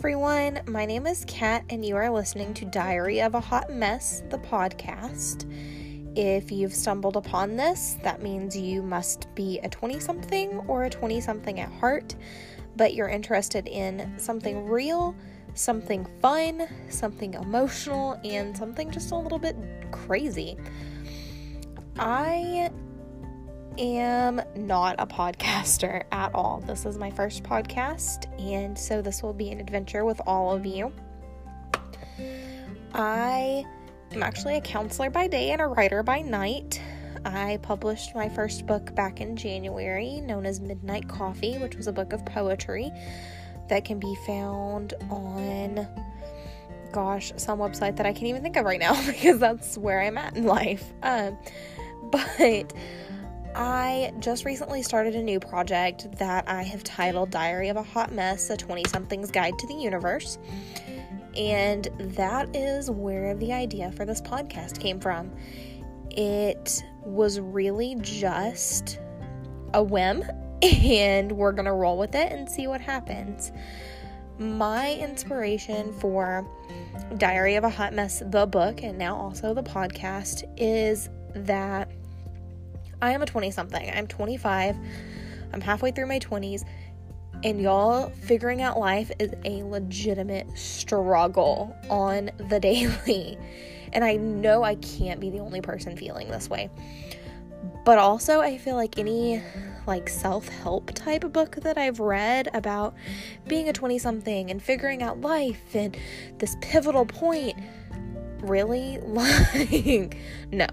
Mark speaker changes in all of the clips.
Speaker 1: everyone. My name is Cat, and you are listening to Diary of a Hot Mess, the podcast. If you've stumbled upon this, that means you must be a 20 something or a 20 something at heart, but you're interested in something real, something fun, something emotional, and something just a little bit crazy. I am not a podcaster at all. This is my first podcast, and so this will be an adventure with all of you. I am actually a counselor by day and a writer by night. I published my first book back in January, known as Midnight Coffee, which was a book of poetry that can be found on, gosh, some website that I can't even think of right now because that's where I'm at in life. Um, but I just recently started a new project that I have titled Diary of a Hot Mess A 20 Something's Guide to the Universe. And that is where the idea for this podcast came from. It was really just a whim, and we're going to roll with it and see what happens. My inspiration for Diary of a Hot Mess, the book, and now also the podcast, is that I am a 20 something. I'm 25. I'm halfway through my 20s. And y'all, figuring out life is a legitimate struggle on the daily. And I know I can't be the only person feeling this way. But also, I feel like any like self-help type book that I've read about being a 20 something and figuring out life and this pivotal point really like no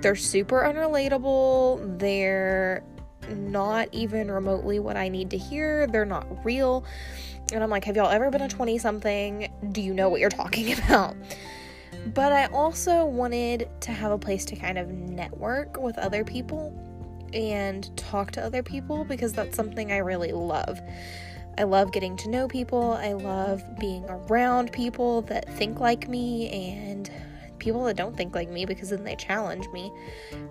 Speaker 1: they're super unrelatable. They're not even remotely what I need to hear. They're not real. And I'm like, have y'all ever been a 20 something? Do you know what you're talking about? But I also wanted to have a place to kind of network with other people and talk to other people because that's something I really love. I love getting to know people. I love being around people that think like me and people that don't think like me because then they challenge me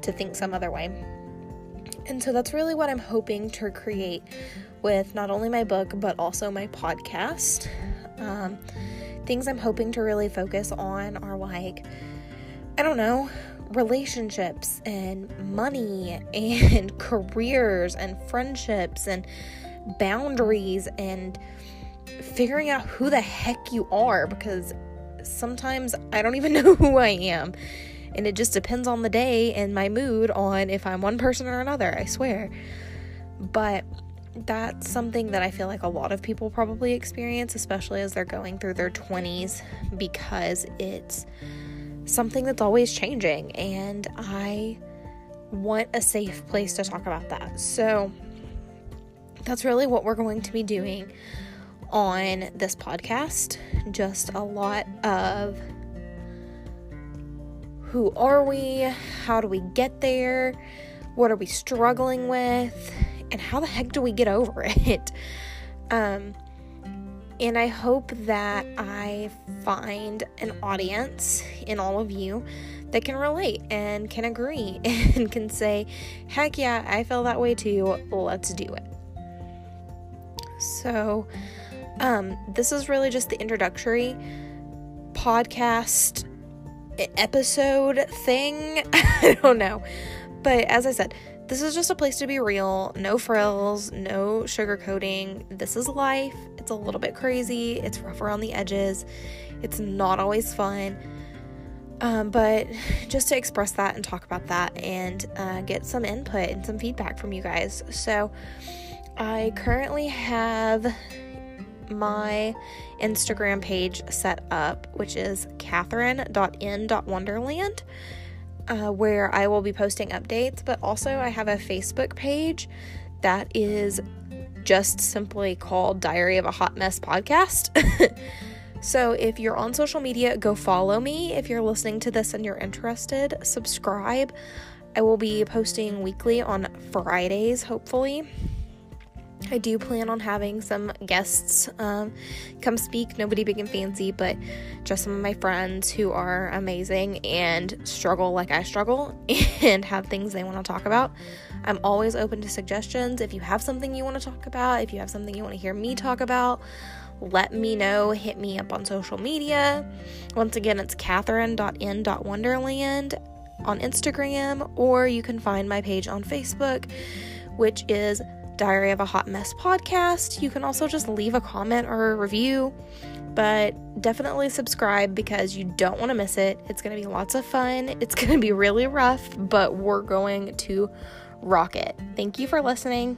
Speaker 1: to think some other way. And so that's really what I'm hoping to create with not only my book but also my podcast. Um, things I'm hoping to really focus on are like, I don't know, relationships and money and careers and friendships and boundaries and figuring out who the heck you are because sometimes I don't even know who I am. And it just depends on the day and my mood on if I'm one person or another, I swear. But that's something that I feel like a lot of people probably experience, especially as they're going through their 20s, because it's something that's always changing. And I want a safe place to talk about that. So that's really what we're going to be doing on this podcast. Just a lot of who are we? How do we get there? What are we struggling with? And how the heck do we get over it? Um, and I hope that I find an audience in all of you that can relate and can agree and can say, heck yeah, I feel that way too. Let's do it. So, um, this is really just the introductory podcast episode thing. I don't know. But as I said, this is just a place to be real. No frills, no sugarcoating. This is life. It's a little bit crazy. It's rough around the edges. It's not always fun. Um, but just to express that and talk about that and uh, get some input and some feedback from you guys. So, I currently have my Instagram page set up, which is catherine.in.wonderland, uh, where I will be posting updates. But also, I have a Facebook page that is just simply called Diary of a Hot Mess Podcast. so, if you're on social media, go follow me. If you're listening to this and you're interested, subscribe. I will be posting weekly on Fridays, hopefully. I do plan on having some guests um, come speak, nobody big and fancy, but just some of my friends who are amazing and struggle like I struggle and have things they want to talk about. I'm always open to suggestions. If you have something you want to talk about, if you have something you want to hear me talk about, let me know. Hit me up on social media. Once again, it's catherine.n.wonderland on Instagram, or you can find my page on Facebook, which is Diary of a Hot Mess podcast. You can also just leave a comment or a review, but definitely subscribe because you don't want to miss it. It's going to be lots of fun. It's going to be really rough, but we're going to rock it. Thank you for listening.